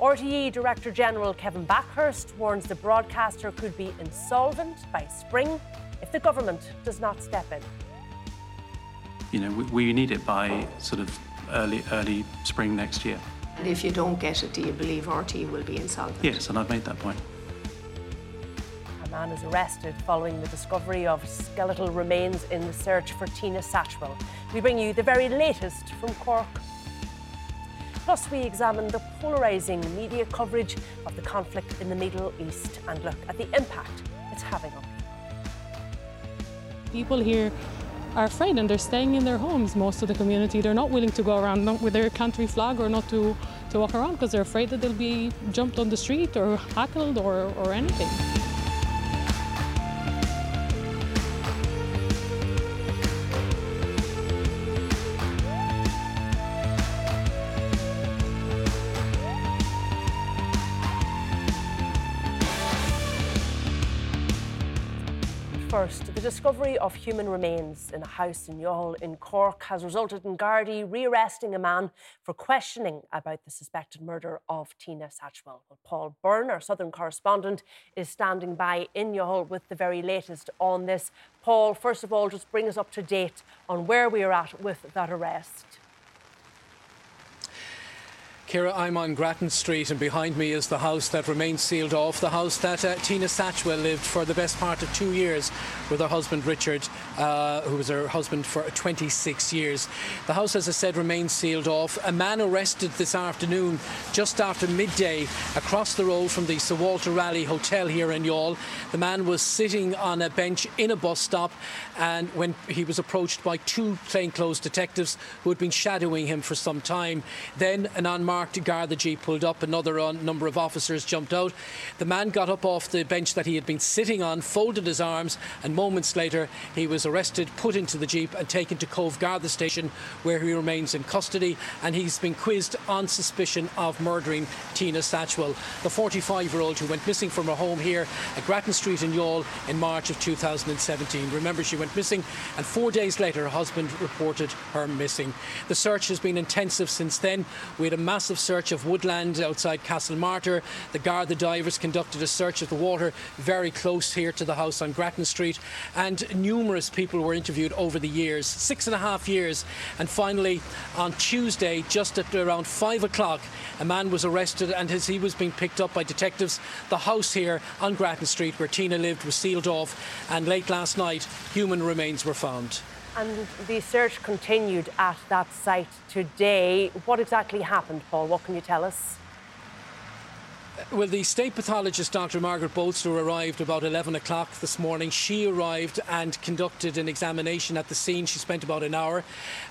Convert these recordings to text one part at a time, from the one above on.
RTE Director General Kevin Bakhurst warns the broadcaster could be insolvent by spring if the government does not step in. You know, we, we need it by sort of early early spring next year. And if you don't get it, do you believe RTE will be insolvent? Yes, and I've made that point. A man is arrested following the discovery of skeletal remains in the search for Tina Satchwell. We bring you the very latest from Cork. Plus, we examine the polarising media coverage of the conflict in the Middle East and look at the impact it's having on people. People here are afraid and they're staying in their homes, most of the community. They're not willing to go around with their country flag or not to, to walk around because they're afraid that they'll be jumped on the street or hackled or, or anything. First, the discovery of human remains in a house in Youghal in Cork has resulted in Gardaí rearresting a man for questioning about the suspected murder of Tina Satchwell. Well, Paul Byrne, our Southern correspondent, is standing by in Youghal with the very latest on this. Paul, first of all, just bring us up to date on where we are at with that arrest. Ciara, I'm on Grattan Street, and behind me is the house that remains sealed off. The house that uh, Tina Satchwell lived for the best part of two years with her husband Richard, uh, who was her husband for 26 years. The house, as I said, remains sealed off. A man arrested this afternoon, just after midday, across the road from the Sir Walter Raleigh Hotel here in Youghal. The man was sitting on a bench in a bus stop, and when he was approached by two plainclothes detectives who had been shadowing him for some time, then an unmarked unmarked Garda Jeep pulled up. Another uh, number of officers jumped out. The man got up off the bench that he had been sitting on, folded his arms, and moments later he was arrested, put into the Jeep, and taken to Cobh Garda station, where he remains in custody. And he's been quizzed on suspicion of murdering Tina Satchwell, the 45 year old who went missing from her home here at Grattan Street in Youghal in March of 2017. Remember, she went missing, and four days later, her husband reported her missing. The search has been intensive since then. We had a massive massive search of woodland outside Castlemartyr. The Garda divers conducted a search of the water very close here to the house on Grattan Street, and numerous people were interviewed over the years six and a half years. And finally, on Tuesday, just at around five o'clock, a man was arrested, and as he was being picked up by detectives, the house here on Grattan Street where Tina lived was sealed off, and late last night, human remains were found. And the search continued at that site today. What exactly happened, Paul? What can you tell us? Well, the state pathologist, Dr. Margaret Bolster, arrived about 11 o'clock this morning. She arrived and conducted an examination at the scene. She spent about an hour.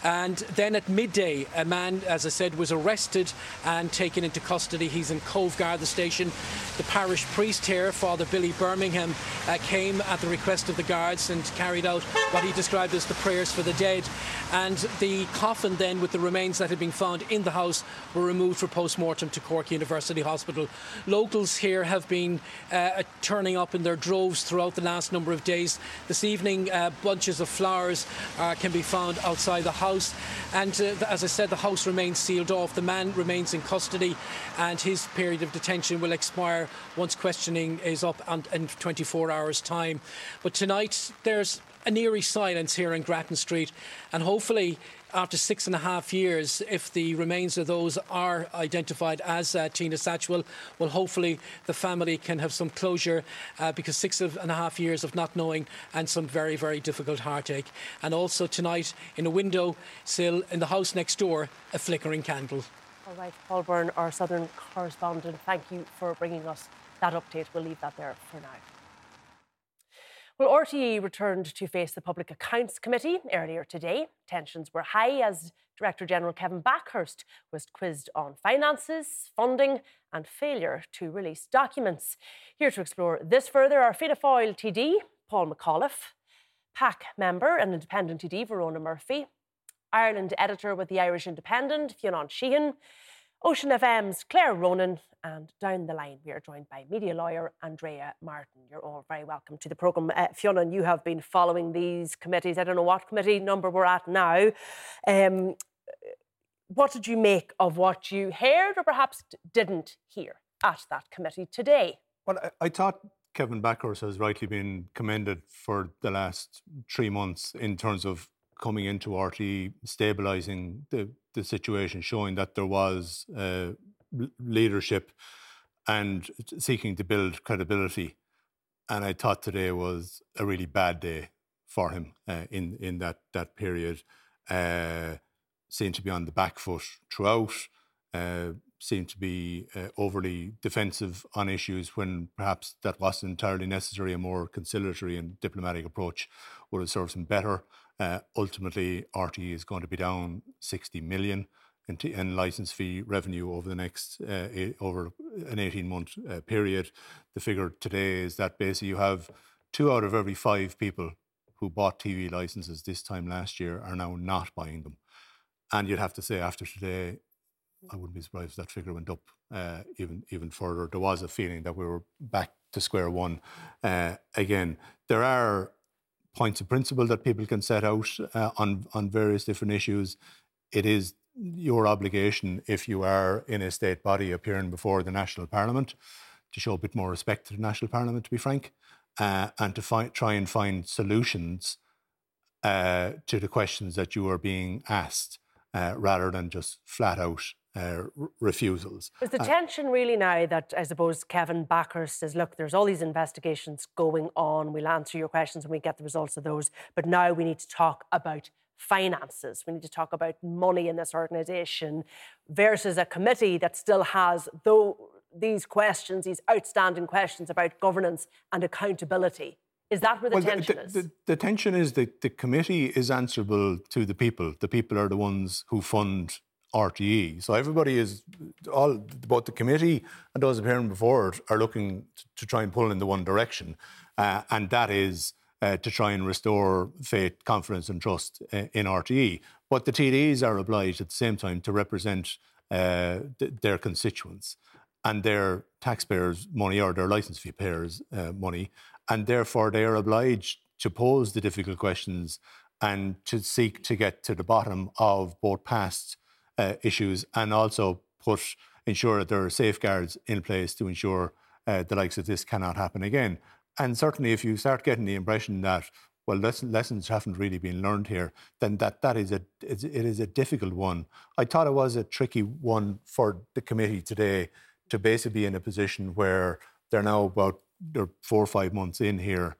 And then at midday, a man, as I said, was arrested and taken into custody. He's in Cobh Garda station. The parish priest here, Father Billy Birmingham, uh, came at the request of the guards and carried out what he described as the prayers for the dead. And the coffin, then, with the remains that had been found in the house, were removed for post mortem to Cork University Hospital. Locals here have been uh, turning up in their droves throughout the last number of days. This evening, uh, bunches of flowers uh, can be found outside the house. And uh, as I said, the house remains sealed off. The man remains in custody, and his period of detention will expire once questioning is up in 24 hours' time. But tonight, there's an eerie silence here in Grattan Street, and hopefully after six and a half years, if the remains of those are identified as uh, Tina Satchwell, well, hopefully the family can have some closure uh, because six and a half years of not knowing and some very, very difficult heartache. And also tonight, in a window sill in the house next door, a flickering candle. All right, Paul Byrne, our Southern correspondent, thank you for bringing us that update. We'll leave that there for now. Well, RTE returned to face the Public Accounts Committee earlier today. Tensions were high as Director General Kevin Bakhurst was quizzed on finances, funding, and failure to release documents. Here to explore this further are Fianna Fáil TD, Paul McAuliffe, PAC member and independent TD, Verona Murphy, Ireland editor with the Irish Independent, Fionn Sheahan, Ocean FM's Claire Ronan, and down the line we are joined by media lawyer Andrea Martin. You're all very welcome to the programme. Uh, Fiona, you have been following these committees. I don't know what committee number we're at now. Um, what did you make of what you heard or perhaps didn't hear at that committee today? Well, I, I thought Kevin Bakhurst has rightly been commended for the last three months in terms of coming into RTE, stabilising the, the situation, showing that there was uh, leadership and seeking to build credibility. And I thought today was a really bad day for him uh, in in that that period. Uh, seemed to be on the back foot throughout. Uh, seemed to be uh, overly defensive on issues when perhaps that wasn't entirely necessary. A more conciliatory and diplomatic approach would have served them better. Uh, ultimately, RT is going to be down 60 million in, t- in license fee revenue over the next uh, a- over an 18 month uh, period. The figure today is that basically you have two out of every five people who bought TV licenses this time last year are now not buying them. And you'd have to say after today, I wouldn't be surprised if that figure went up uh, even even further. There was a feeling that we were back to square one uh, again. There are points of principle that people can set out uh, on on various different issues. It is your obligation if you are in a state body appearing before the national parliament to show a bit more respect to the national parliament, to be frank, uh, and to find, try and find solutions uh, to the questions that you are being asked, uh, rather than just flat out uh, refusals. Is the uh, tension really now that I suppose Kevin Bakhurst says, look, there's all these investigations going on. We'll answer your questions and we get the results of those. But now we need to talk about finances. We need to talk about money in this organisation versus a committee that still has though these questions, these outstanding questions about governance and accountability. Is that where the well, tension the, is? The, the, tension is that the committee is answerable to the people. The people are the ones who fund RTE. So everybody is all both the committee and those appearing before it are looking to, try and pull in the one direction, uh, and that is uh, to try and restore faith, confidence, and trust uh, in RTE. But the TDs are obliged at the same time to represent uh, th- their constituents and their taxpayers' money or their licence fee payers' uh, money, and therefore they are obliged to pose the difficult questions and to seek to get to the bottom of both past uh, issues and also put ensure that there are safeguards in place to ensure uh, the likes of this cannot happen again. And certainly, if you start getting the impression that well, lessons, lessons haven't really been learned here, then that, that is a it is a difficult one. I thought it was a tricky one for the committee today to basically be in a position where they're now about they're four or five months in here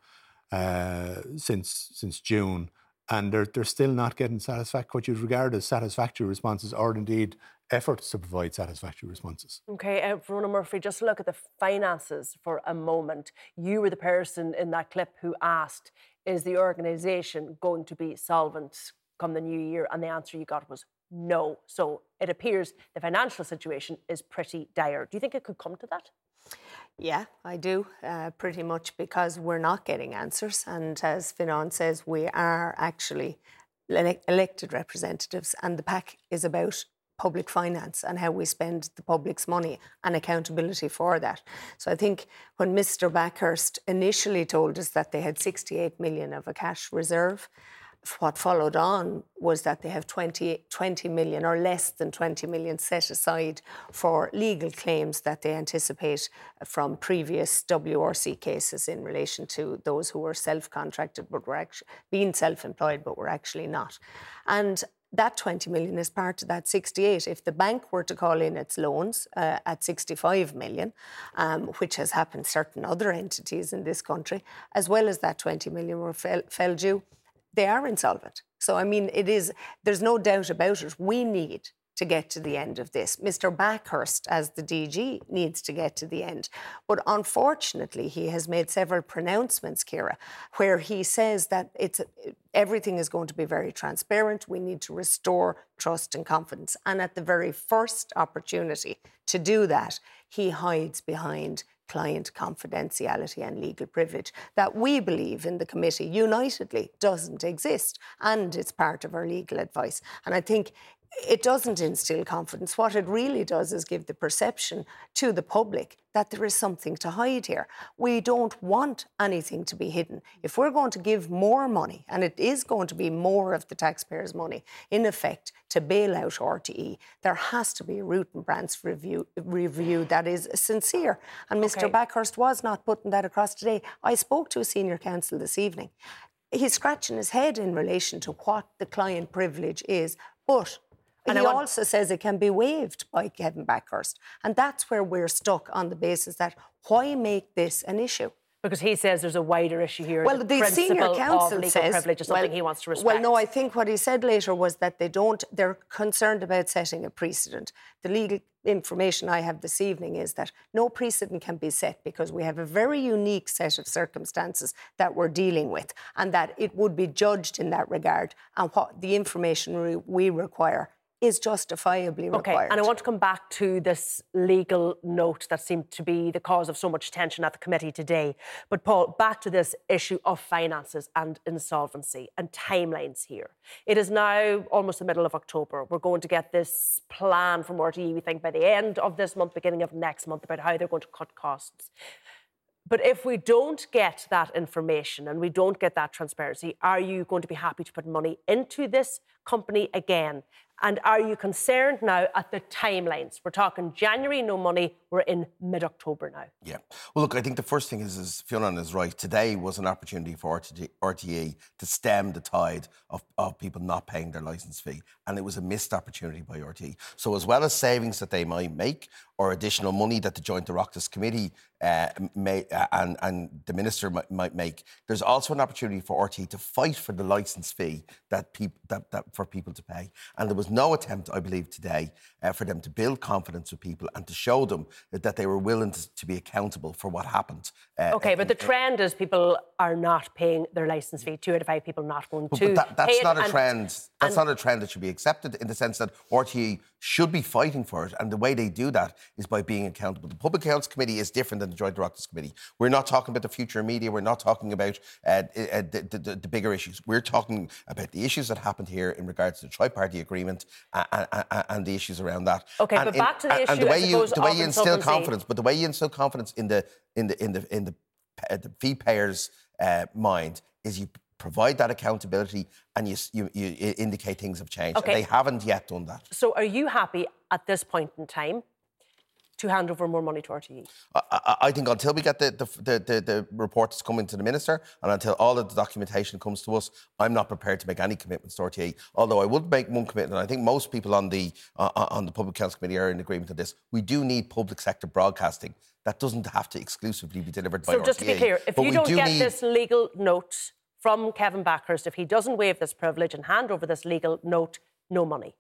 uh, since since June, and they're they're still not getting satisfactory what you'd regard as satisfactory responses, or indeed efforts to provide satisfactory responses. Okay, uh, Verona Murphy, just look at the finances for a moment. You were the person in that clip who asked, "Is the organisation going to be solvent come the new year?" And the answer you got was no. So it appears the financial situation is pretty dire. Do you think it could come to that? Yeah, I do, uh, pretty much because we're not getting answers. And as Finan says, we are actually ele- elected representatives, and the PAC is about public finance and how we spend the public's money and accountability for that. So I think when Mr. Bakhurst initially told us that they had 68 million of a cash reserve, what followed on was that they have 20, 20 million or less than 20 million set aside for legal claims that they anticipate from previous WRC cases in relation to those who were self contracted but were actually being self employed but were actually not. And that 20 million is part of that 68. If the bank were to call in its loans uh, at 65 million, um, which has happened certain other entities in this country, as well as that 20 million were fell, fell due, they are insolvent. So, I mean, it is, there's no doubt about it. We need to get to the end of this. Mr. Bakhurst, as the DG, needs to get to the end. But unfortunately, he has made several pronouncements, Ciara, where he says that it's everything is going to be very transparent. We need to restore trust and confidence. And at the very first opportunity to do that, he hides behind client confidentiality and legal privilege that we believe in the committee unitedly doesn't exist and it's part of our legal advice. And I think it doesn't instill confidence. What it really does is give the perception to the public that there is something to hide here. We don't want anything to be hidden. If we're going to give more money, and it is going to be more of the taxpayers' money, in effect, to bail out RTE, there has to be a root and branch review, review that is sincere. And Mr. Okay. Bakhurst was not putting that across today. I spoke to a senior counsel this evening. He's scratching his head in relation to what the client privilege is, but and he want... also says it can be waived by Kevin Bakhurst. And that's where we're stuck on the basis that why make this an issue? Because he says there's a wider issue here. Well, the, the senior counsel says privilege is something well, he wants to respect. Well, no, I think what he said later was that they don't. They're concerned about setting a precedent. The legal information I have this evening is that no precedent can be set because we have a very unique set of circumstances that we're dealing with, and that it would be judged in that regard. And what the information we require is justifiably required. Okay, and I want to come back to this legal note that seemed to be the cause of so much tension at the committee today. But Paul, back to this issue of finances and insolvency and timelines here. It is now almost the middle of October. We're going to get this plan from RTE, we think, by the end of this month, beginning of next month, about how they're going to cut costs. But if we don't get that information and we don't get that transparency, are you going to be happy to put money into this company again? And are you concerned now at the timelines? We're talking January, no money. We're in mid October now. Yeah. Well, look, I think the first thing is, is Fionn is right. Today was an opportunity for RTE to stem the tide of, of people not paying their licence fee. And it was a missed opportunity by RTE. So, as well as savings that they might make or additional money that the Joint Oireachtas Committee uh, may, uh, and, and the Minister might, might, make, there's also an opportunity for RTE to fight for the licence fee that, peop- that, that for people to pay. And there was no attempt, I believe, today uh, for them to build confidence with people and to show them that, they were willing to, to, be accountable for what happened. Uh, okay, but the trend is people are not paying their licence fee. Two out of five people not going but, to. But that, that's not a and, trend. That's not a trend that should be accepted in the sense that RTE should be fighting for it. And the way they do that is by being accountable. The Public Accounts Committee is different than the Joint Oireachtas Committee. We're not talking about the future of media. We're not talking about uh, uh, the, the, the, bigger issues. We're talking about the issues that happened here in regards to the tri-party agreement and, and, and the issues around that. Okay, and but in, back to the issue, and the way you the way you instill confidence, but the way you instill confidence in the in the in the in the, the fee payers' uh, mind is you provide that accountability and you, you, you indicate things have changed. Okay. They haven't yet done that. So, are you happy at this point in time to hand over more money to RTE? I, I think until we get the, the, the, the, reports coming to the Minister and until all of the documentation comes to us, I'm not prepared to make any commitments to RTE. Although I would make one commitment, and I think most people on the, uh, on the Public Accounts Committee are in agreement on this. We do need public sector broadcasting. That doesn't have to exclusively be delivered by so RTE. So just to be clear, if you don't do get need... this legal note from Kevin Bakhurst, if he doesn't waive this privilege and hand over this legal note, no money.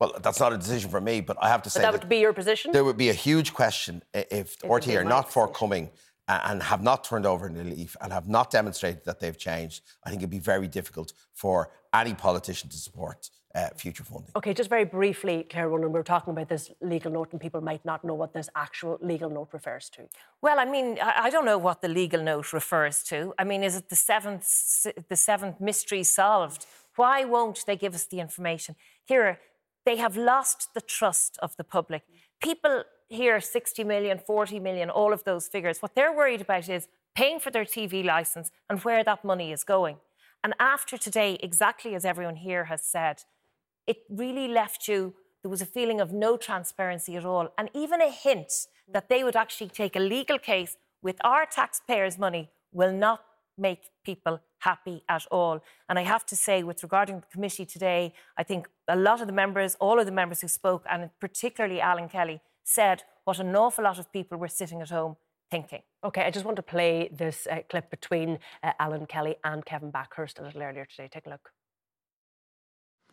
Well, that's not a decision for me, but I have to say but that, that would be your position. There would be a huge question if RTE are not forthcoming and have not turned over a leaf and have not demonstrated that they've changed. I think it'd be very difficult for any politician to support uh, future funding. Okay, just very briefly, Claire Ronan, we are talking about this legal note, and people might not know what this actual legal note refers to. Well, I mean, I don't know what the legal note refers to. I mean, is it the seventh, the seventh mystery solved? Why won't they give us the information? Here, they have lost the trust of the public. People here, 60 million, 40 million, all of those figures. What they're worried about is paying for their TV license and where that money is going. And after today, exactly as everyone here has said, it really left you, there was a feeling of no transparency at all, and even a hint that they would actually take a legal case with our taxpayers' money will not make people happy at all. And I have to say, with regarding the committee today, I think a lot of the members, all of the members who spoke, and particularly Alan Kelly, said what an awful lot of people were sitting at home thinking. Okay, I just want to play this uh, clip between uh, Alan Kelly and Kevin Bakhurst a little earlier today. Take a look.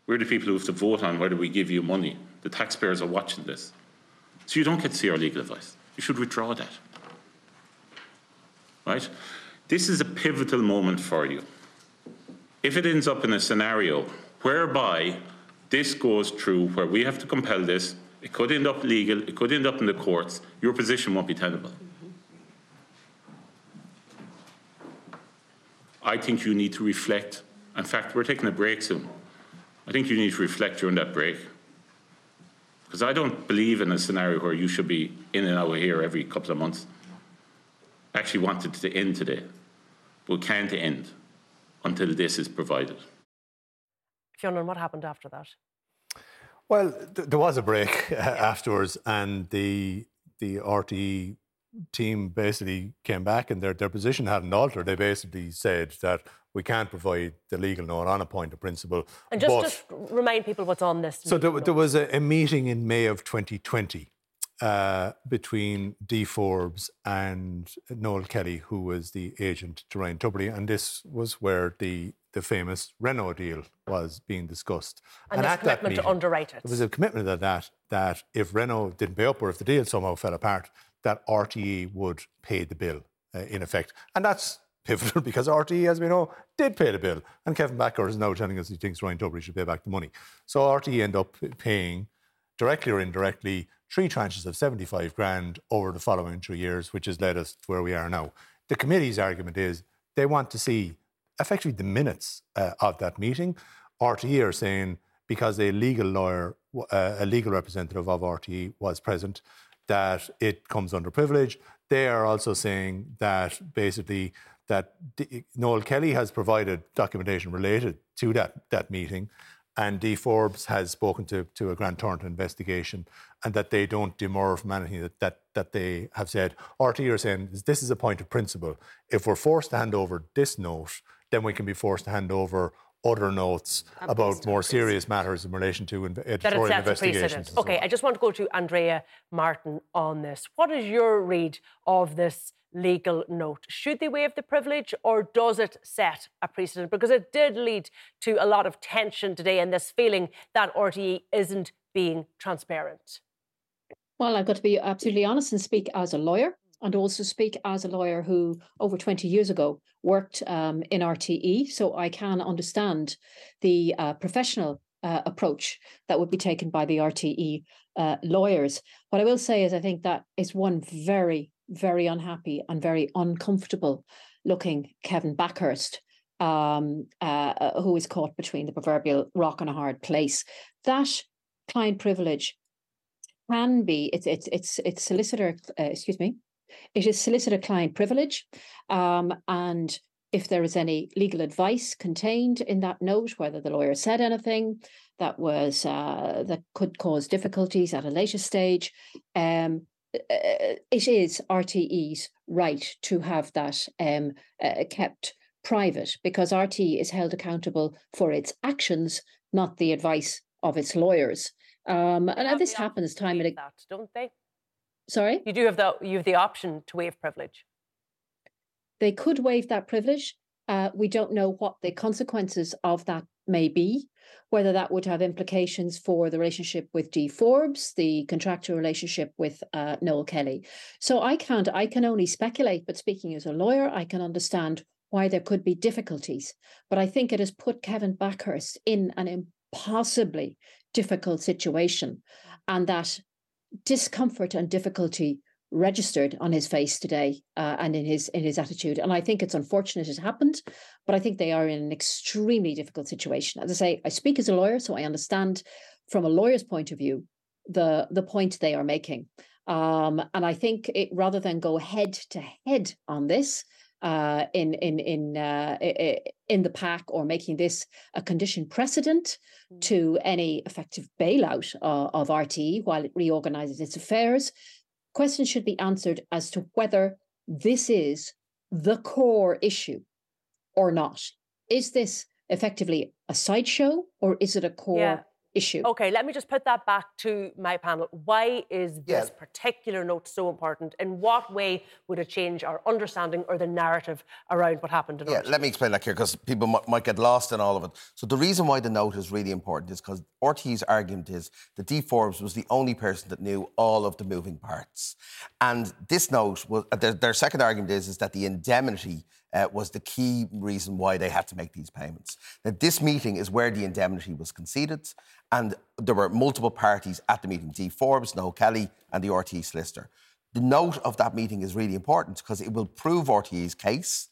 We're the people who have to vote on whether we give you money. The taxpayers are watching this. So you don't get to see our legal advice. You should withdraw that. Right? This is a pivotal moment for you. If it ends up in a scenario whereby this goes through, where we have to compel this, it could end up legal, it could end up in the courts, your position won't be tenable. I think you need to reflect. In fact, we're taking a break soon. I think you need to reflect during that break. Because I don't believe in a scenario where you should be in and out of here every couple of months. I actually wanted to end today, but can't end until this is provided. Fionn, what happened after that? Well, th- there was a break uh, afterwards, and the the RTE team basically came back and their, their position hadn't altered. They basically said that we can't provide the legal note on a point of principle. And just, just remind people what's on this. So there, there, was a, a, meeting in May of 2020 uh, between Dee Forbes and Noel Kelly, who was the agent to Ryan Tubridy, and this was where the the famous Renault deal was being discussed. And, and at commitment meeting, to underwrite it. There was a commitment to that that if Renault didn't pay up or if the deal somehow fell apart, that RTE would pay the bill uh, in effect. And that's pivotal because RTE, as we know, did pay the bill. And Kevin Bakhurst is now telling us he thinks Ryan Tubridy should pay back the money. So RTE end up paying, directly or indirectly, three tranches of 75 grand over the following three years, which has led us to where we are now. The committee's argument is they want to see effectively the minutes uh, of that meeting. RTE are saying because a legal lawyer, uh, a legal representative of RTE was present, that it comes under privilege. They are also saying that basically that Noel Kelly has provided documentation related to that, that meeting, and Dee Forbes has spoken to, to a Grant Thornton investigation, and that they don't demur from anything that, that, that they have said. RTE are saying this is a point of principle. If we're forced to hand over this note, then we can be forced to hand over other notes about more serious matters in relation to editorial investigations. Okay, I just want to go to Andrea Martin on this. What is your read of this legal note? Should they waive the privilege or does it set a precedent? Because it did lead to a lot of tension today and this feeling that RTE isn't being transparent. Well, I've got to be absolutely honest and speak as a lawyer and also speak as a lawyer who over 20 years ago worked um, in RTE. So I can understand the uh, professional uh, approach that would be taken by the RTE uh, lawyers. What I will say is, I think that is one very, very unhappy and very uncomfortable looking Kevin Bakhurst. Um, uh, uh, who is caught between the proverbial rock and a hard place? That client privilege can be it's it's it's it's solicitor uh, excuse me it is solicitor client privilege. Um, and if there is any legal advice contained in that note, whether the lawyer said anything that was uh, that could cause difficulties at a later stage, um, uh, it is RTE's right to have that um, uh, kept private because RT is held accountable for its actions, not the advice of its lawyers. Um, and this happens time and again. Don't they? Sorry? You do have the you have the option to waive privilege. They could waive that privilege. Uh, we don't know what the consequences of that may be, whether that would have implications for the relationship with Dee Forbes, the contractual relationship with uh, Noel Kelly. So I can't, I can only speculate, but speaking as a lawyer, I can understand why there could be difficulties. But I think it has put Kevin Bakhurst in an impossibly difficult situation, and that discomfort and difficulty registered on his face today uh, and in his in his attitude. And i think it's unfortunate it happened but i think they are in an extremely difficult situation. As i say i speak as a lawyer so i understand from a lawyer's point of view the the point they are making. Um, and i think it rather than go head to head on this uh, in in in uh, in the PAC or making this a condition precedent mm. to any effective bailout uh, of RTE while it reorganizes its affairs. Questions should be answered as to whether this is the core issue or not. Is this effectively a sideshow or is it a core yeah. Issue. Okay, let me just put that back to my panel. Why is this Yeah. particular note so important? In what way would it change our understanding or the narrative around what happened in Yeah, let me explain that here because people might, might get lost in all of it. So the reason why the note is really important is because RT's argument is that Dee Forbes was the only person that knew all of the moving parts, and this note was uh, their, their second argument is is that the indemnity. Uh, was the key reason why they had to make these payments. Now, this meeting is where the indemnity was conceded, and there were multiple parties at the meeting: Dee Forbes, Noel Kelly, and the RT solicitor. The note of that meeting is really important because it will prove RTE's case,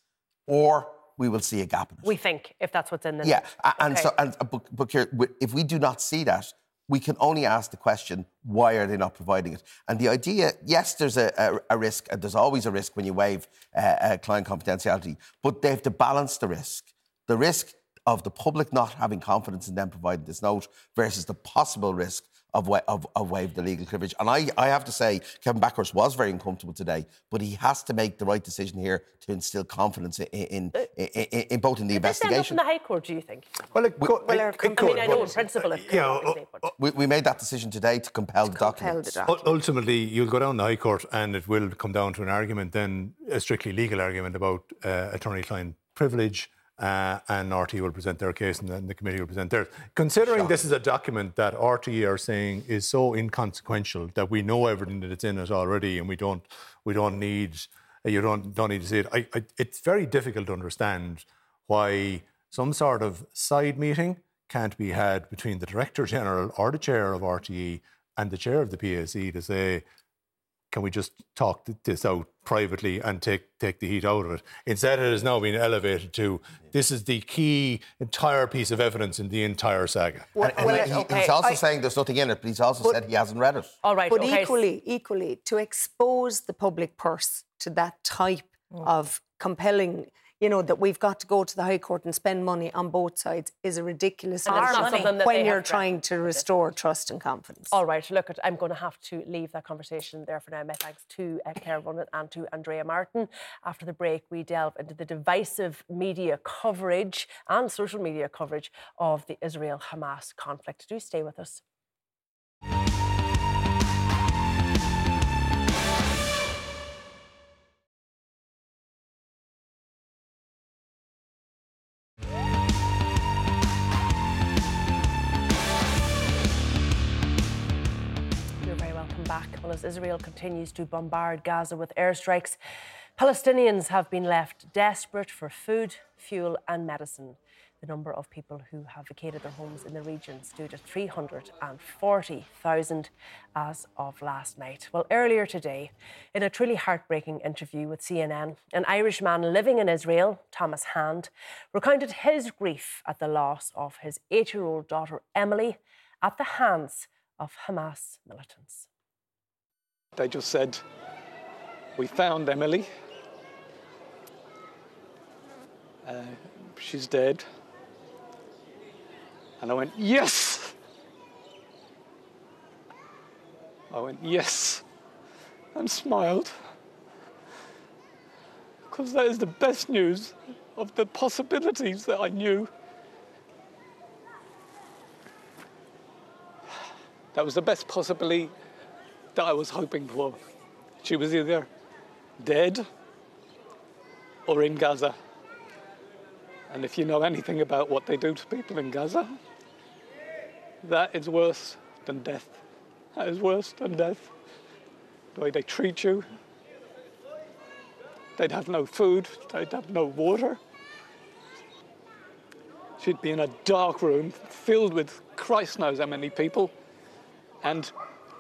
or we will see a gap in it. We think, if that's what's in the Yeah, note. and Okay. so and uh, but, but here, if we do not see that, we can only ask the question: Why are they not providing it? And the idea, yes, there's a, a, a risk. And there's always a risk when you waive uh, uh, client confidentiality, but they have to balance the risk. The risk of the public not having confidence in them providing this note versus the possible risk of, wa- of, of waive the legal privilege. And I, I have to say, Kevin Bakhurst was very uncomfortable today, but he has to make the right decision here to instill confidence in, in, in, in, in both in the Did this end up in investigation. the High Court, do you think? Well, it, could- well, it- it company- I mean, I know in principle it could, Yeah, obviously, but- we, we made that decision today to compel the compel documents. the U- Ultimately, you'll go down the High Court and it will come down to an argument, then a strictly legal argument about uh, attorney client privilege. Uh, and RT will present their case and then the committee will present theirs. Considering this is a document that RT are saying is so inconsequential that we know everything that it's in it already and we don't, we don't need, you don't, don't need to see it, I, I, it's very difficult to understand why some sort of side meeting can't be had between the Director General or the Chair of RTE and the Chair of the PAC to say, can we just talk this out privately and take, take the heat out of it? Instead, it has now been elevated to this is the key entire piece of evidence in the entire saga. And- and Well, he- okay, he's also I- saying there's nothing in it, but he's also said he hasn't read it. All right, But okay. equally, equally, to expose the public purse to that type mm. of compelling, you know, that we've got to go to the High Court and spend money on both sides is a ridiculous And argument something that they when you're trying to restore trust and confidence. All right, look, at, I'm going to have to leave that conversation there for now. My thanks to uh, Claire Ronan and to Andrea Martin. After the break, we delve into the divisive media coverage and social media coverage of the Israel Hamas conflict. Do stay with us. Israel continues to bombard Gaza with airstrikes, Palestinians have been left desperate for food, fuel, and medicine. The number of people who have vacated their homes in the region stood at 340,000 as of last night. Well, earlier today, in a truly heartbreaking interview with CNN, an Irish man living in Israel, Thomas Hand, recounted his grief at the loss of his eight year old daughter, Emily, at the hands of Hamas militants. They just said, We found Emily. Uh, she's dead. And I went, Yes! I went, Yes! And smiled. Because that is the best news of the possibilities that I knew. That was the best possibility that I was hoping for. She was either dead or in Gaza. And if you know anything about what they do to people in Gaza, that is worse than death. That is worse than death. The way they treat you. They'd have no food, they'd have no water. She'd be in a dark room filled with Christ knows how many people and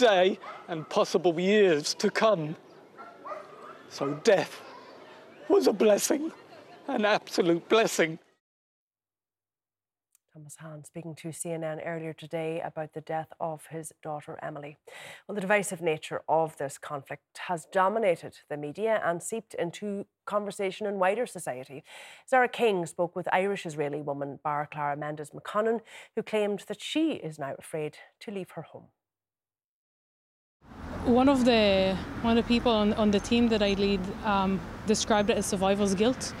day, and possible years to come. So death was a blessing, an absolute blessing. Thomas Hand speaking to CNN earlier today about the death of his daughter Emily. Well, the divisive nature of this conflict has dominated the media and seeped into conversation in wider society. Zara King spoke with Irish Israeli woman Bar Clara Mendes McConnon, who claimed that she is now afraid to leave her home. One of the one of the people on, on the team that I lead um, described it as survival's guilt.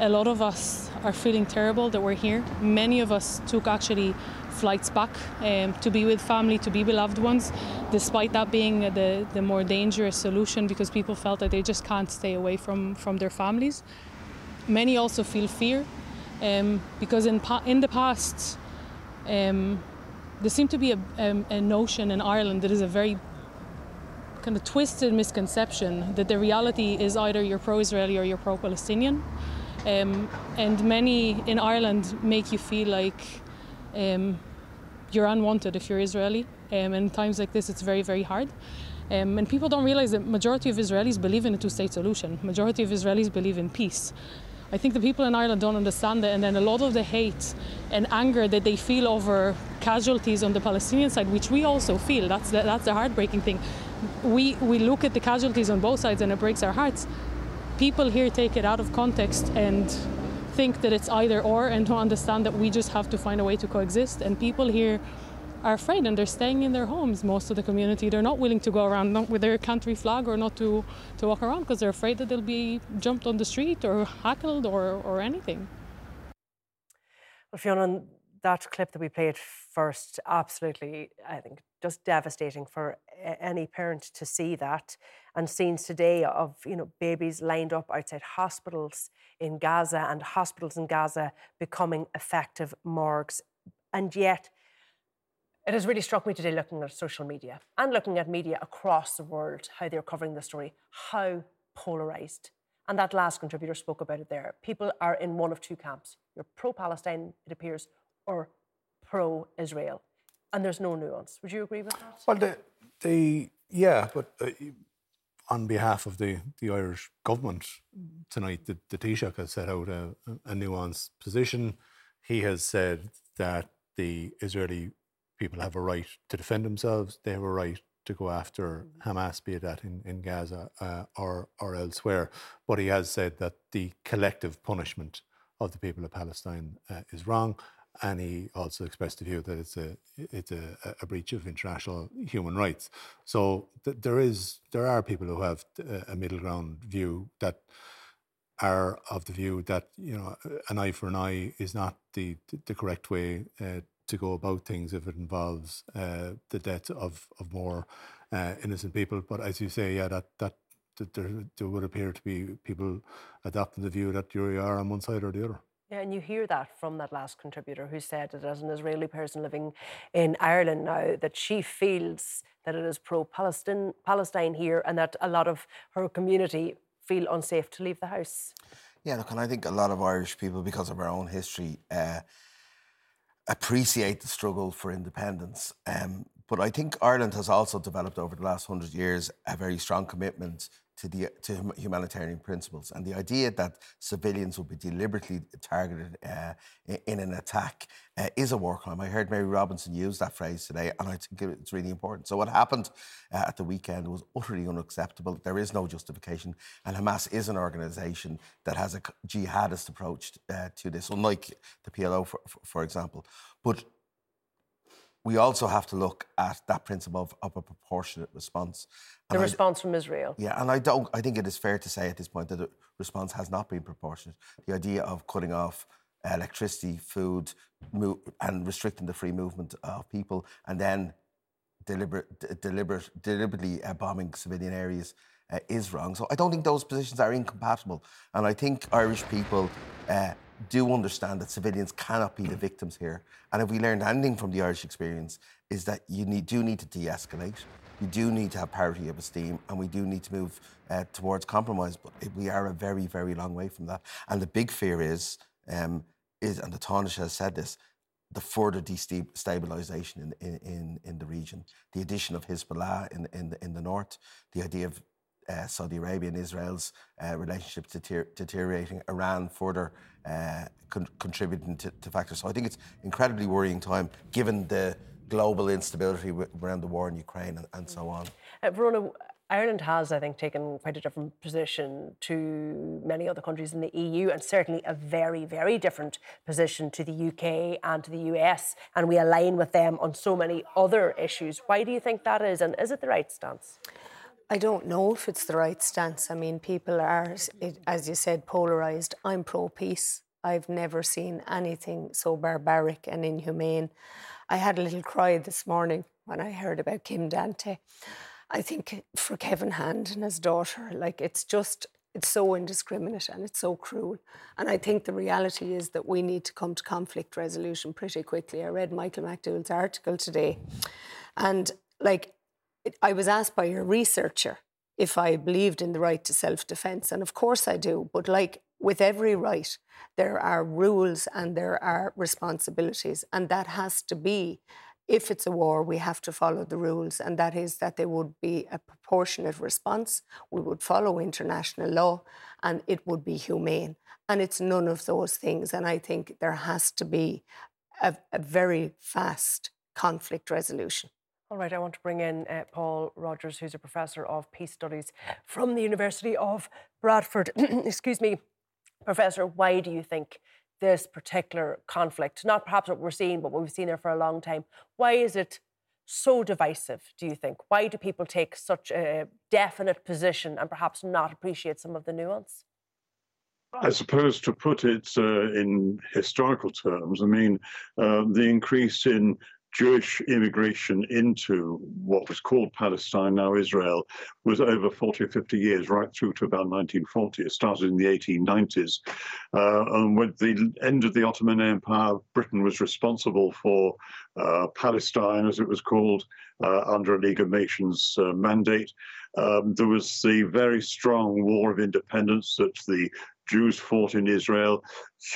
A lot of us are feeling terrible that we're here. Many of us took actually flights back um, to be with family, to be with loved ones, despite that being the, the more dangerous solution because people felt that they just can't stay away from, from their families. Many also feel fear um, because in, in the past, um, there seemed to be a, um, a notion in Ireland that is a very kind of twisted misconception that the reality is either you're pro-Israeli or you're pro-Palestinian, um, and many in Ireland make you feel like um, you're unwanted if you're Israeli. Um, and in times like this, it's very very hard. Um, and people don't realize that majority of Israelis believe in a two-state solution. Majority of Israelis believe in peace. I think the people in Ireland don't understand that, and then a lot of the hate and anger that they feel over casualties on the Palestinian side, which we also feel, that's the, that's the heartbreaking thing. We, we look at the casualties on both sides and it breaks our hearts. People here take it out of context and think that it's either or and don't understand that we just have to find a way to coexist. And people here are afraid and they're staying in their homes, most of the community. They're not willing to go around not with their country flag or not to, to walk around because they're afraid that they'll be jumped on the street or hackled or, or anything. Well, Fiona, that clip that we played first, absolutely, I think, just devastating for any parent to see that. And scenes today of you know babies lined up outside hospitals in Gaza and hospitals in Gaza becoming effective morgues, and yet it has really struck me today looking at social media and looking at media across the world how they're covering the story, how polarized. And that last contributor spoke about it there. People are in one of two camps. You're pro Palestine, it appears, or pro Israel. And there's no nuance. Would you agree with that? Well, the, the yeah, but uh, on behalf of the, the Irish government tonight, the, the Taoiseach has set out a, a nuanced position. He has said that the Israeli people have a right to defend themselves. They have a right to go after Hamas, be it that in, in Gaza uh, or, or elsewhere. But he has said that the collective punishment of the people of Palestine uh, is wrong. And he also expressed the view that it's a it's a, a breach of international human rights. So th- there is there are people who have a middle ground view that are of the view that you know an eye for an eye is not the the correct way uh, to go about things if it involves uh, the death of of more uh, innocent people. But as you say, yeah, that that, that there, there would appear to be people adopting the view that you are on one side or the other. Yeah, and you hear that from that last contributor who said that as an Israeli person living in Ireland now, that she feels that it is pro Palestine here and that a lot of her community feel unsafe to leave the house. Yeah, look, and I think a lot of Irish people, because of our own history, uh, appreciate the struggle for independence. Um, but I think Ireland has also developed over the last hundred years a very strong commitment to the to humanitarian principles, and the idea that civilians will be deliberately targeted uh, in an attack uh, is a war crime. I heard Mary Robinson use that phrase today, and I think it's really important. So what happened uh, at the weekend was utterly unacceptable. There is no justification, and Hamas is an organisation that has a jihadist approach uh, to this, unlike the PLO, for, for example. But we also have to look at that principle of, of a proportionate response. The response I, from Israel. Yeah, and I don't. I think it is fair to say at this point that the response has not been proportionate. The idea of cutting off electricity, food, mo- and restricting the free movement of people, and then deliberate, deliberate, deliberately uh, bombing civilian areas uh, is wrong. So I don't think those positions are incompatible. And I think Irish people uh, do understand that civilians cannot be the victims here. And if we learned anything from the Irish experience, is that you need, do need to de-escalate. You do need to have parity of esteem, and we do need to move uh, towards compromise. But we are a very, very long way from that. And the big fear is, um, is and the Taoiseach has said this, the further destabilisation in, in, in the region, the addition of Hezbollah in, in, in the north, the idea of uh, Saudi Arabia and Israel's uh, relationship deter- deteriorating, Iran further uh, con- contributing to, to, factors. So I think it's incredibly worrying time given the global instability w- around the war in Ukraine and, and so on. Uh, Verona, Ireland has, I think, taken quite a different position to many other countries in the EU, and certainly a very, very different position to the UK and to the US. And we align with them on so many other issues. Why do you think that is? And is it the right stance? I don't know if it's the right stance. I mean, people are, as you said, polarised. I'm pro peace. I've never seen anything so barbaric and inhumane. I had a little cry this morning when I heard about Kim Dante. I think for Kevin Hand and his daughter, like it's just it's so indiscriminate and it's so cruel. And I think the reality is that we need to come to conflict resolution pretty quickly. I read Michael McDowell's article today, and like I was asked by a researcher if I believed in the right to self defense, and of course I do. But like with every right, there are rules and there are responsibilities, and that has to be if it's a war, we have to follow the rules, and that is that there would be a proportionate response. We would follow international law, and it would be humane. And it's none of those things. And I think there has to be a, a very fast conflict resolution. All right, I want to bring in uh, Paul Rogers, who's a professor of peace studies from the University of Bradford. Excuse me, Professor, why do you think this particular conflict, not perhaps what we're seeing, but what we've seen there for a long time, why is it so divisive, do you think? Why do people take such a definite position and perhaps not appreciate some of the nuance? I suppose to put it uh, in historical terms, I mean, uh, the increase in Jewish immigration into what was called Palestine, now Israel, was over 40 or 50 years, right through to about 1940. It started in the 1890s. Uh, and with the end of the Ottoman Empire, Britain was responsible for uh, Palestine, as it was called, uh, under a League of Nations uh, mandate. Um, there was the very strong war of independence that the Jews fought in Israel,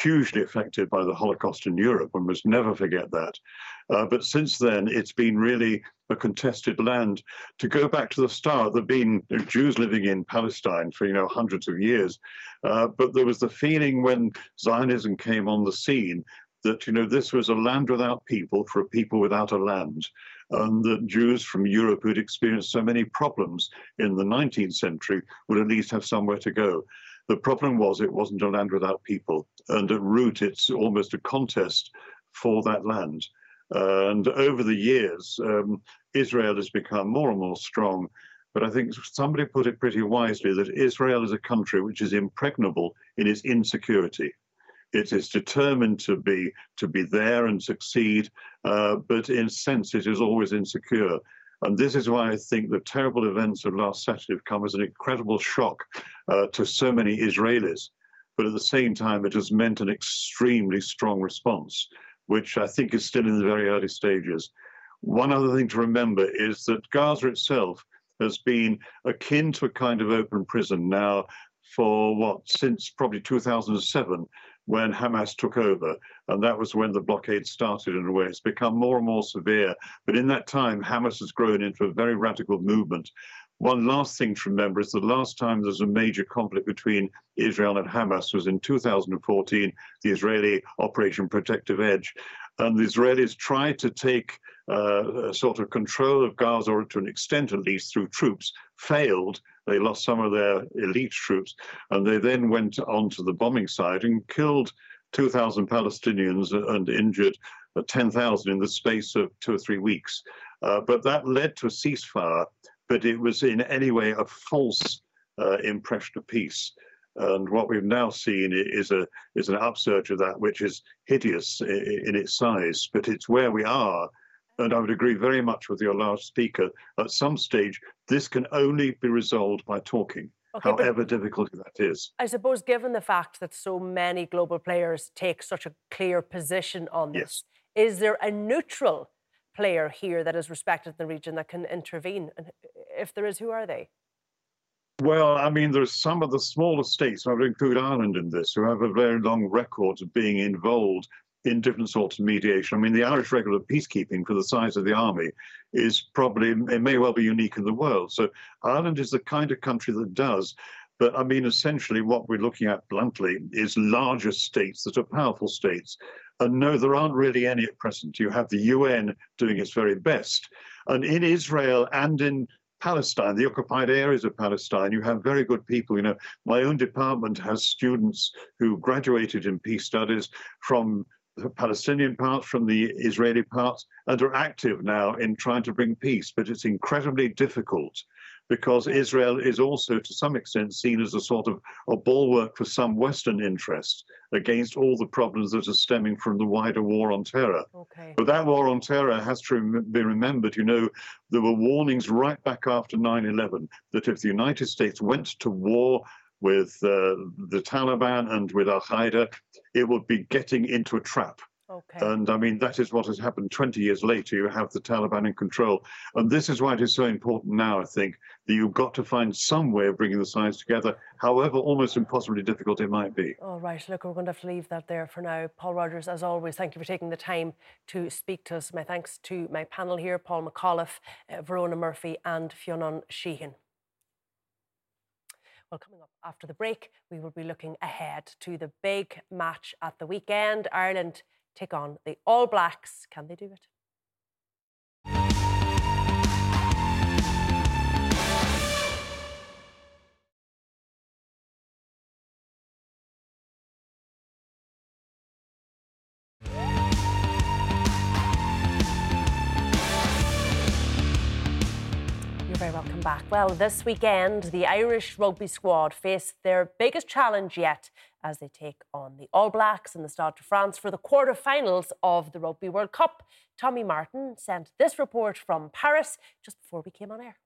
hugely affected by the Holocaust in Europe. One must never forget that. Uh, but since then, it's been really a contested land. To go back to the start, there've been Jews living in Palestine for you know hundreds of years, uh, but there was the feeling when Zionism came on the scene that you know this was a land without people for a people without a land and that Jews from Europe who'd experienced so many problems in the 19th century would at least have somewhere to go. The problem was it wasn't a land without people, and at root, it's almost a contest for that land. And over the years, um, Israel has become more and more strong. But I think somebody put it pretty wisely that Israel is a country which is impregnable in its insecurity. It is determined to be to be there and succeed, uh, but in a sense, it is always insecure. And this is why I think the terrible events of last Saturday have come as an incredible shock uh, to so many Israelis. But at the same time, it has meant an extremely strong response, which I think is still in the very early stages. One other thing to remember is that Gaza itself has been akin to a kind of open prison now for what, since probably 2007 when Hamas took over. And that was when the blockade started in a way. It's become more and more severe. But in that time, Hamas has grown into a very radical movement. One last thing to remember is the last time there was a major conflict between Israel and Hamas was in 2014, the Israeli Operation Protective Edge. And the Israelis tried to take uh, a sort of control of Gaza, or to an extent at least, through troops, failed. They lost some of their elite troops, and they then went on to the bombing side and killed 2,000 Palestinians and injured uh, 10,000 in the space of two or three weeks. Uh, but that led to a ceasefire, but it was in any way a false uh, impression of peace. And what we've now seen is a is an upsurge of that, which is hideous in, in its size. But it's where we are And I would agree very much with your last speaker. At some stage, this can only be resolved by talking, Okay, however difficult that is. I suppose, given the fact that so many global players take such a clear position on this, is there a neutral player here that is respected in the region that can intervene? And if there is, who are they? Well, I mean, there's some of the smaller states, I would include Ireland in this, who have a very long record of being involved in different sorts of mediation. I mean, the Irish record of peacekeeping for the size of the army is probably, it may well be unique in the world. So Ireland is the kind of country that does. But I mean, essentially, what we're looking at bluntly is larger states that are powerful states. And no, there aren't really any at present. You have the UN doing its very best. And in Israel and in Palestine, the occupied areas of Palestine, you have very good people. You know, my own department has students who graduated in peace studies from the Palestinian parts, from the Israeli parts, and are active now in trying to bring peace. But it's incredibly difficult because Israel is also, to some extent, seen as a sort of a bulwark for some Western interests against all the problems that are stemming from the wider war on terror. Okay. But that war on terror has to be remembered. You know, there were warnings right back after 9 11 that if the United States went to war with uh, the Taliban and with Al Qaeda, it would be getting into a trap. Okay. And I mean, that is what has happened 20 years later. You have the Taliban in control. And this is why it is so important now, I think, that you've got to find some way of bringing the sides together, however almost impossibly difficult it might be. All right, look, we're going to have to leave that there for now. Paul Rogers, as always, thank you for taking the time to speak to us. My thanks to my panel here Paul McAuliffe, uh, Verona Murphy, and Fionn Sheahan. Well, coming up after the break, we will be looking ahead to the big match at the weekend. Ireland take on the All Blacks. Can they do it? You're very welcome back. Well, this weekend, the Irish rugby squad face their biggest challenge yet as they take on the All Blacks in the Stade de France for the quarter-finals of the Rugby World Cup. Tommy Martin sent this report from Paris just before we came on air.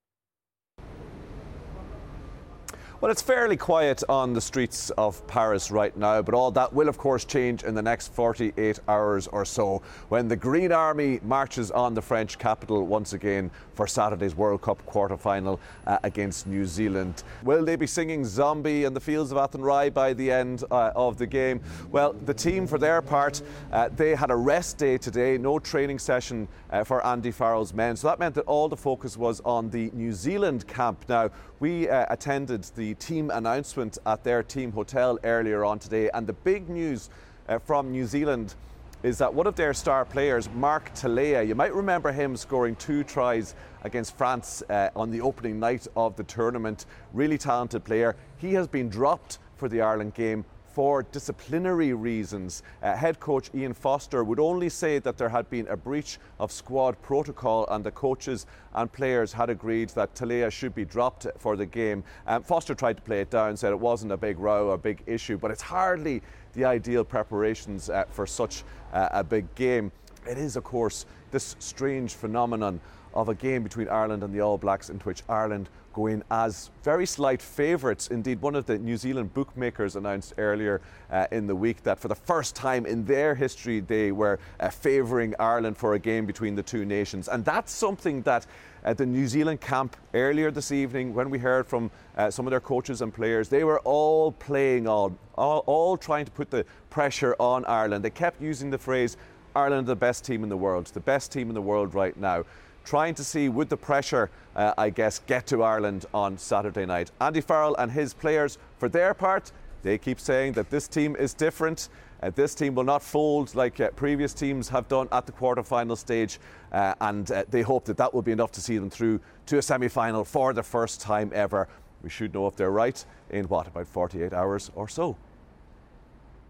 Well, it's fairly quiet on the streets of Paris right now, but all that will, of course, change in the next 48 hours or so when the Green Army marches on the French capital once again for Saturday's World Cup quarter final uh, against New Zealand. Will they be singing Zombie in the fields of Athenry by the end uh, of the game? Well, the team, for their part, uh, they had a rest day today, no training session uh, for Andy Farrell's men. So that meant that all the focus was on the New Zealand camp. Now, we uh, attended the team announcement at their team hotel earlier on today, and the big news uh, from New Zealand is that one of their star players, Mark Tele'a, you might remember him scoring two tries against France uh, on the opening night of the tournament. Really talented player. He has been dropped for the Ireland game for disciplinary reasons. Uh, head coach Ian Foster would only say that there had been a breach of squad protocol and the coaches and players had agreed that Tele'a should be dropped for the game. Um, Foster tried to play it down, said it wasn't a big row, a big issue, but it's hardly the ideal preparations uh, for such uh, a big game. It is, of course, this strange phenomenon of a game between Ireland and the All Blacks in which Ireland go in as very slight favourites. Indeed, one of the New Zealand bookmakers announced earlier uh, in the week that for the first time in their history they were uh, favouring Ireland for a game between the two nations. And that's something that uh, the New Zealand camp earlier this evening, when we heard from uh, some of their coaches and players, they were all playing on, all, all trying to put the pressure on Ireland. They kept using the phrase, Ireland are the best team in the world, the best team in the world right now trying to see would the pressure, uh, I guess, get to Ireland on Saturday night. Andy Farrell and his players, for their part, they keep saying that this team is different. Uh, this team will not fold like uh, previous teams have done at the quarter-final stage, uh, and uh, they hope that that will be enough to see them through to a semi-final for the first time ever. We should know if they're right in what about 48 hours or so.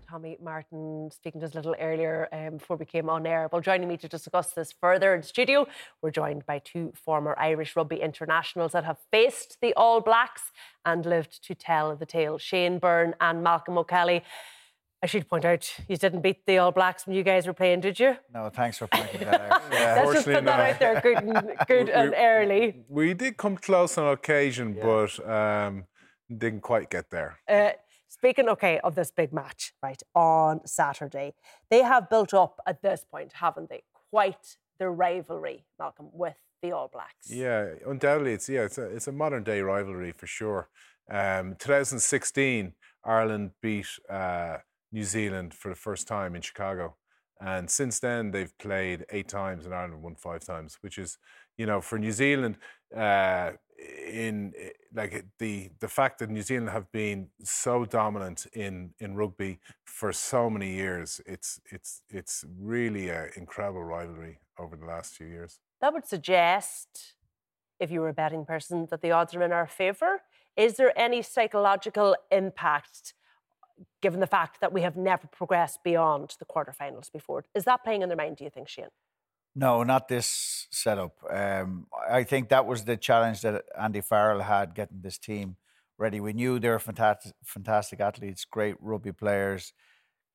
Tommy Martin speaking just a little earlier um, before we came on air. Well, joining me to discuss this further in studio, we're joined by two former Irish rugby internationals that have faced the All Blacks and lived to tell the tale Shane Byrne and Malcolm O'Kelly. I should point out, you didn't beat the All Blacks when you guys were playing, did you? No, thanks for pointing that out. Yeah. Let's just put that out there good and, good and early. We did come close on occasion, but um, didn't quite get there. Uh, speaking, okay, of this big match, right, on Saturday, they have built up at this point, haven't they, quite the rivalry, Malcolm, with the All Blacks. Yeah, undoubtedly, it's yeah, it's a it's a modern day rivalry for sure. Um, 2016, Ireland beat uh, New Zealand for the first time in Chicago, and since then they've played eight times and Ireland won five times, which is you know for New Zealand. Uh, in eh, like the the fact that New Zealand have been so dominant in in rugby for so many years, it's it's it's really an incredible rivalry over the last few years. That would suggest, if you were a betting person, that the odds are in our favour. Is there any psychological impact, given the fact that we have never progressed beyond the quarterfinals before? Is that playing in their mind? Do you think, Shane? No, not this setup. Um, I think that was the challenge that Andy Farrell had getting this team ready. We knew they were fantastic, fantastic athletes, great rugby players,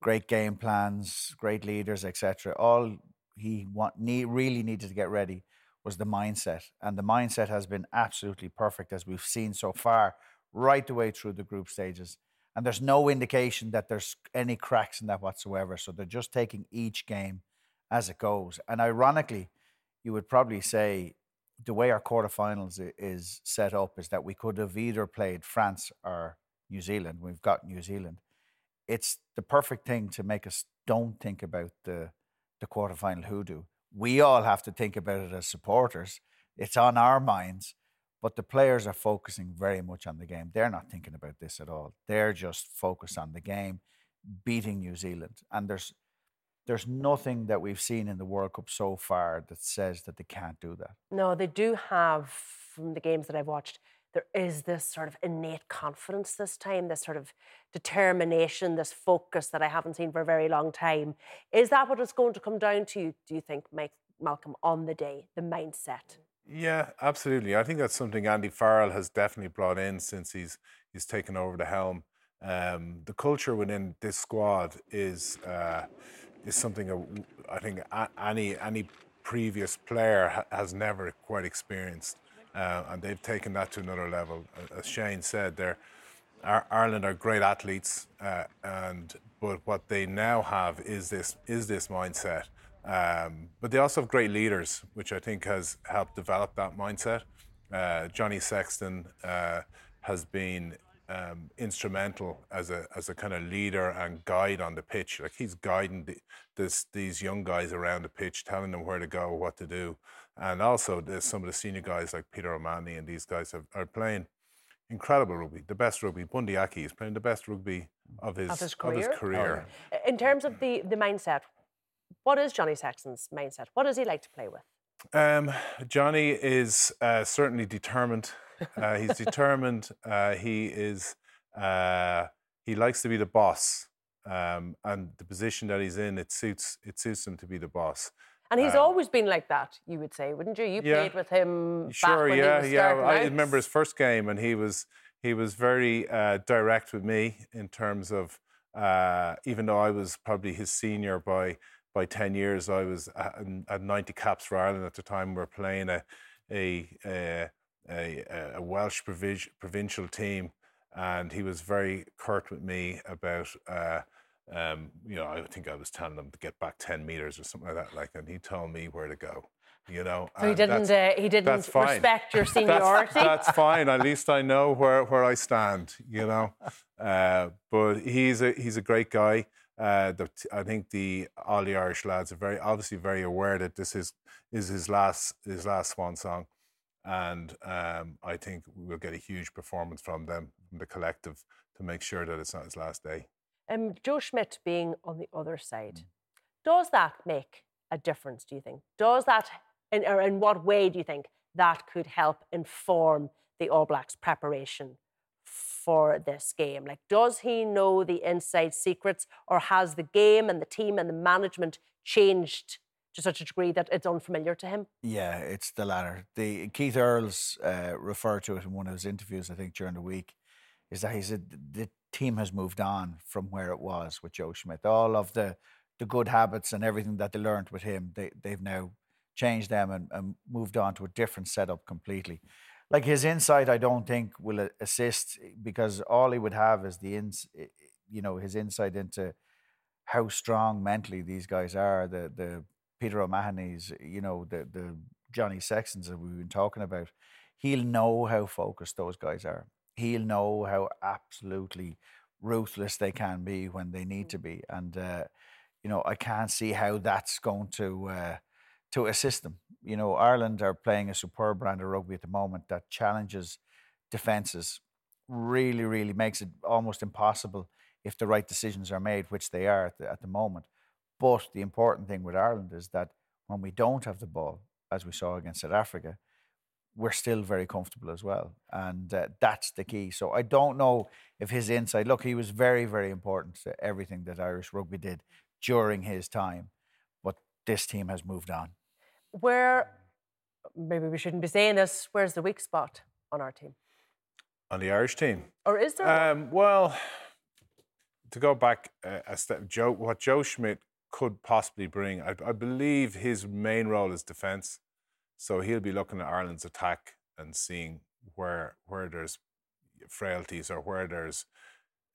great game plans, great leaders, etc. All he want, need, really needed to get ready was the mindset, and the mindset has been absolutely perfect as we've seen so far, right the way through the group stages. And there's no indication that there's any cracks in that whatsoever. So they're just taking each game as it goes. And ironically, you would probably say the way our quarterfinals is set up is that we could have either played France or New Zealand. We've got New Zealand. It's the perfect thing to make us don't think about the the quarterfinal hoodoo. We all have to think about it as supporters. It's on our minds, but the players are focusing very much on the game. They're not thinking about this at all. They're just focused on the game, beating New Zealand. And there's there's nothing that we've seen in the World Cup so far that says that they can't do that. No, they do have, from the games that I've watched, there is this sort of innate confidence this time, this sort of determination, this focus that I haven't seen for a very long time. Is that what it's going to come down to, do you think, Mike, Malcolm, on the day, the mindset? Yeah, absolutely. I think that's something Andy Farrell has definitely brought in since he's he's taken over the helm. Um, the culture within this squad is uh, is something I think any any previous player has never quite experienced, uh, and they've taken that to another level. As Shane said, they're Ireland are great athletes, uh, and but what they now have is this is this mindset. Um, but they also have great leaders, which I think has helped develop that mindset. Uh, Johnny Sexton uh, has been um, instrumental as a as a kind of leader and guide on the pitch. Like he's guiding the, this these young guys around the pitch, telling them where to go, what to do, and also some of the senior guys like Peter O'Mahony and these guys have, are playing incredible rugby, the best rugby. Bundee Aki is playing the best rugby of his, of his career. Of his career. Oh, yeah. In terms of the, the mindset, what is Johnny Sexton's mindset? What does he like to play with? Um, Johnny is uh, certainly determined. Uh, he's determined. Uh, he is. Uh, he likes to be the boss, um, and the position that he's in, it suits. It suits him to be the boss. And he's um, always been like that, you would say, wouldn't you? You yeah, played with him. Sure, yeah, yeah. I remember his first game, and he was he was very uh, direct with me in terms of uh, even though I was probably his senior by by ten years, I was at, at ninety caps for Ireland at the time. We were playing a a a, a, a Welsh provincial team, and he was very curt with me about. Uh, um, you know, I think I was telling them to get back ten meters or something like that. Like, and he told me where to go. You know, so he didn't. Uh, he didn't respect your seniority. that's, that's, fine. At least I know where, where I stand. You know, uh, but he's a he's a great guy. Uh, the, I think the all the Irish lads are very obviously very aware that this is is his last his last swan song, and um, I think we'll get a huge performance from them, from the collective, to make sure that it's not his last day. Um, Joe Schmidt being on the other side, mm. does that make a difference, do you think? Does that, in, or in what way do you think that could help inform the All Blacks' preparation for this game? Like, does he know the inside secrets, or has the game and the team and the management changed to such a degree that it's unfamiliar to him? Yeah, it's the latter. The Keith Earls uh, referred to it in one of his interviews, I think, during the week, is that he said the team has moved on from where it was with Joe Schmidt. All of the the good habits and everything that they learned with him, they they've now changed them and, and moved on to a different setup completely. Like his insight, I don't think will assist eh, because all he would have is the ins, eh, eh, you know, his insight into how strong mentally these guys are. The the Peter O'Mahony's, you know, the the Johnny Sextons that we've been talking about. He'll know how focused those guys are. He'll know how absolutely ruthless they can be when they need to be, and uh, you know, I can't see how that's going to. Uh, to assist them. You know, Ireland are playing a superb brand of rugby at the moment that challenges defences, really, really makes it almost impossible if the right decisions are made, which they are at the, at the moment. But the important thing with Ireland is that when we don't have the ball, as we saw against South Africa, we're still very comfortable as well. And uh, that's the key. So I don't know if his insight, look, he was very, very important to everything that Irish rugby did during his time. But this team has moved on where maybe we shouldn't be saying this, where's the weak spot on our team? On the Irish team? Or is there? Um, well, to go back a step, Joe, what Joe Schmidt could possibly bring, I, I believe his main role is defence. So he'll be looking at Ireland's attack and seeing where where there's frailties or where there's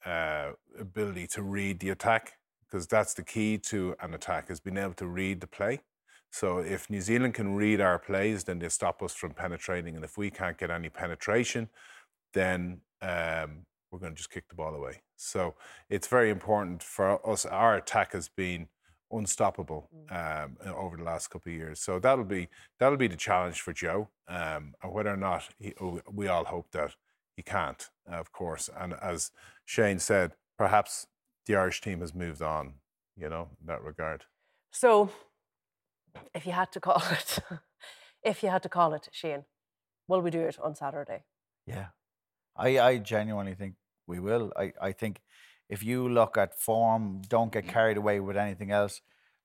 uh, ability to read the attack, because that's the key to an attack is being able to read the play. So if New Zealand can read our plays, then they stop us from penetrating. And if we can't get any penetration, then um, we're going to just kick the ball away. So it's very important for us. Our attack has been unstoppable mm. um, over the last couple of years. So that'll be that'll be the challenge for Joe. Um, and whether or not he, we all hope that he can't, of course. And as Shane said, perhaps the Irish team has moved on. You know, in that regard. So if you had to call it, if you had to call it, Shane, will we do it on Saturday? Yeah, I, I genuinely think we will. I, I think if you look at form, don't get mm. carried away with anything else.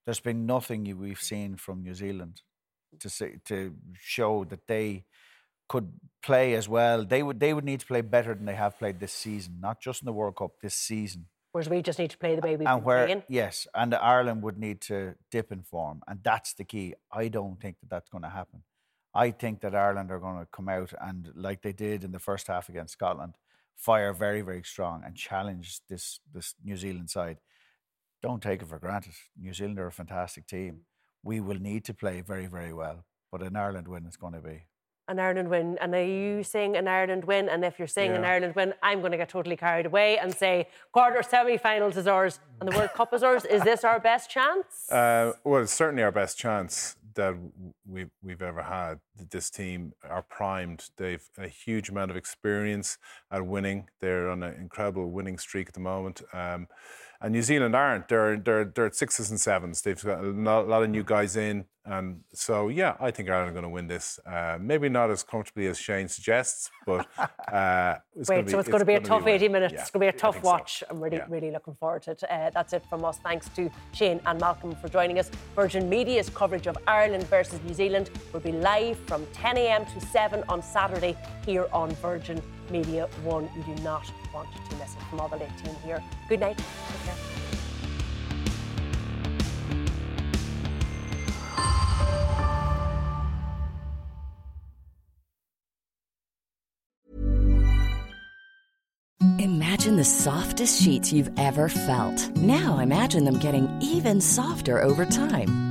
There's been nothing we've seen from New Zealand to say, to show that they could play as well. They would they would need to play better than they have played this season, not just in the World Cup this season. Whereas we just need to play the way we've and where, playing. Yes, and Ireland would need to dip in form, and that's the key. I don't think that that's going to happen. I think that Ireland are going to come out and, like they did in the first half against Scotland, fire very, very strong and challenge this this New Zealand side. Don't take it for granted. New Zealand are a fantastic team. We will need to play very, very well, but an Ireland win is going to be an Ireland win. And are you saying an Ireland win? And if you're saying yeah. an Ireland win, I'm going to get totally carried away and say quarter semi-finals is ours and the World Cup is ours. Is this our best chance? Uh, well, it's certainly our best chance that we've, we've ever had. This team are primed. They've a huge amount of experience at winning. They're on an incredible winning streak at the moment. Um, and New Zealand aren't. They're they're they're at sixes and sevens. They've got a lot of new guys in, and so yeah, I think Ireland are going to win this. Uh, maybe not as comfortably as Shane suggests, but uh, it's wait. Be, so it's, going to be a tough be eighty minutes. Yeah, it's going to be a tough watch. So. I'm really yeah. really looking forward to it. Uh, that's it from us. Thanks to Shane and Malcolm for joining us. Virgin Media's coverage of Ireland versus New Zealand will be live from 10 a.m. to 7 on Saturday here on Virgin Media One. You do not want to miss it from all the late team here. Good night. Take care. Imagine the softest sheets you've ever felt. Now imagine them getting even softer over time.